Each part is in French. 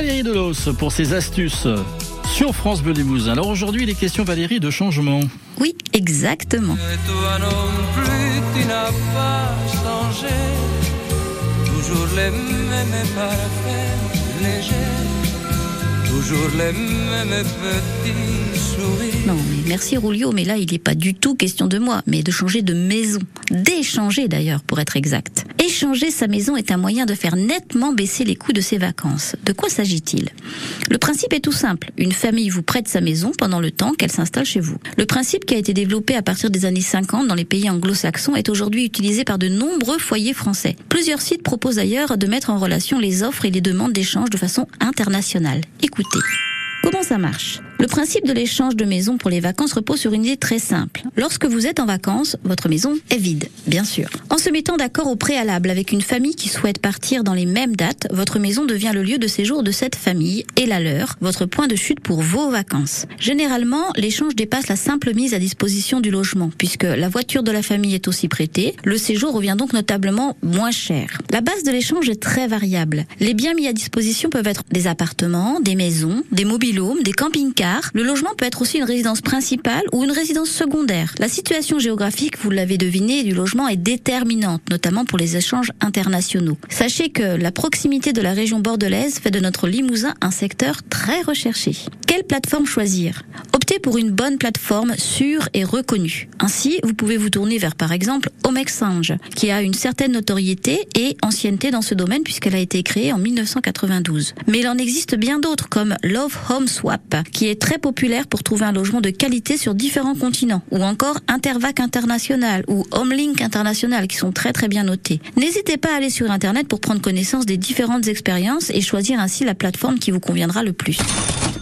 Valérie Delos pour ses astuces sur France Bleu Limousin. Alors aujourd'hui, les questions Valérie de changement. Oui, exactement. Et toi non plus, tu n'as pas changé. Toujours les mêmes parfaits légers. Toujours les mêmes petits sourires. Non, mais merci Roulio, mais là, il n'est pas du tout question de moi, mais de changer de maison. D'échanger d'ailleurs, pour être exact. Échanger sa maison est un moyen de faire nettement baisser les coûts de ses vacances. De quoi s'agit-il? Le principe est tout simple. Une famille vous prête sa maison pendant le temps qu'elle s'installe chez vous. Le principe qui a été développé à partir des années 50 dans les pays anglo-saxons est aujourd'hui utilisé par de nombreux foyers français. Plusieurs sites proposent d'ailleurs de mettre en relation les offres et les demandes d'échange de façon internationale. Écoutez. Comment ça marche? Le principe de l'échange de maison pour les vacances repose sur une idée très simple. Lorsque vous êtes en vacances, votre maison est vide, bien sûr. En se mettant d'accord au préalable avec une famille qui souhaite partir dans les mêmes dates, votre maison devient le lieu de séjour de cette famille et la leur, votre point de chute pour vos vacances. Généralement, l'échange dépasse la simple mise à disposition du logement, puisque la voiture de la famille est aussi prêtée. Le séjour revient donc notablement moins cher. La base de l'échange est très variable. Les biens mis à disposition peuvent être des appartements, des maisons, des mobiles des camping-cars. Le logement peut être aussi une résidence principale ou une résidence secondaire. La situation géographique, vous l'avez deviné, du logement est déterminante, notamment pour les échanges internationaux. Sachez que la proximité de la région bordelaise fait de notre Limousin un secteur très recherché. Quelle plateforme choisir? Optez pour une bonne plateforme sûre et reconnue. Ainsi, vous pouvez vous tourner vers par exemple Homexange, qui a une certaine notoriété et ancienneté dans ce domaine puisqu'elle a été créée en 1992. Mais il en existe bien d'autres comme Love Home Swap, qui est très populaire pour trouver un logement de qualité sur différents continents, ou encore Intervac International ou Homelink International, qui sont très très bien notés. N'hésitez pas à aller sur Internet pour prendre connaissance des différentes expériences et choisir ainsi la plateforme qui vous conviendra le plus.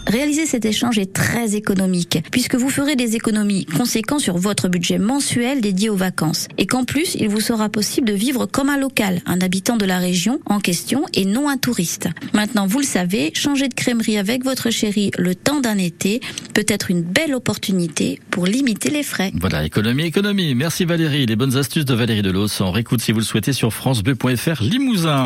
Réaliser cet échange est très économique, puisque vous ferez des économies conséquentes sur votre budget mensuel dédié aux vacances, et qu'en plus, il vous sera possible de vivre comme un local, un habitant de la région en question et non un touriste. Maintenant, vous le savez, changer de crèmerie avec votre chéri le temps d'un été peut être une belle opportunité pour limiter les frais. Voilà, économie, économie. Merci Valérie. Les bonnes astuces de Valérie Delos. On réécoute si vous le souhaitez sur francebleu.fr Limousin.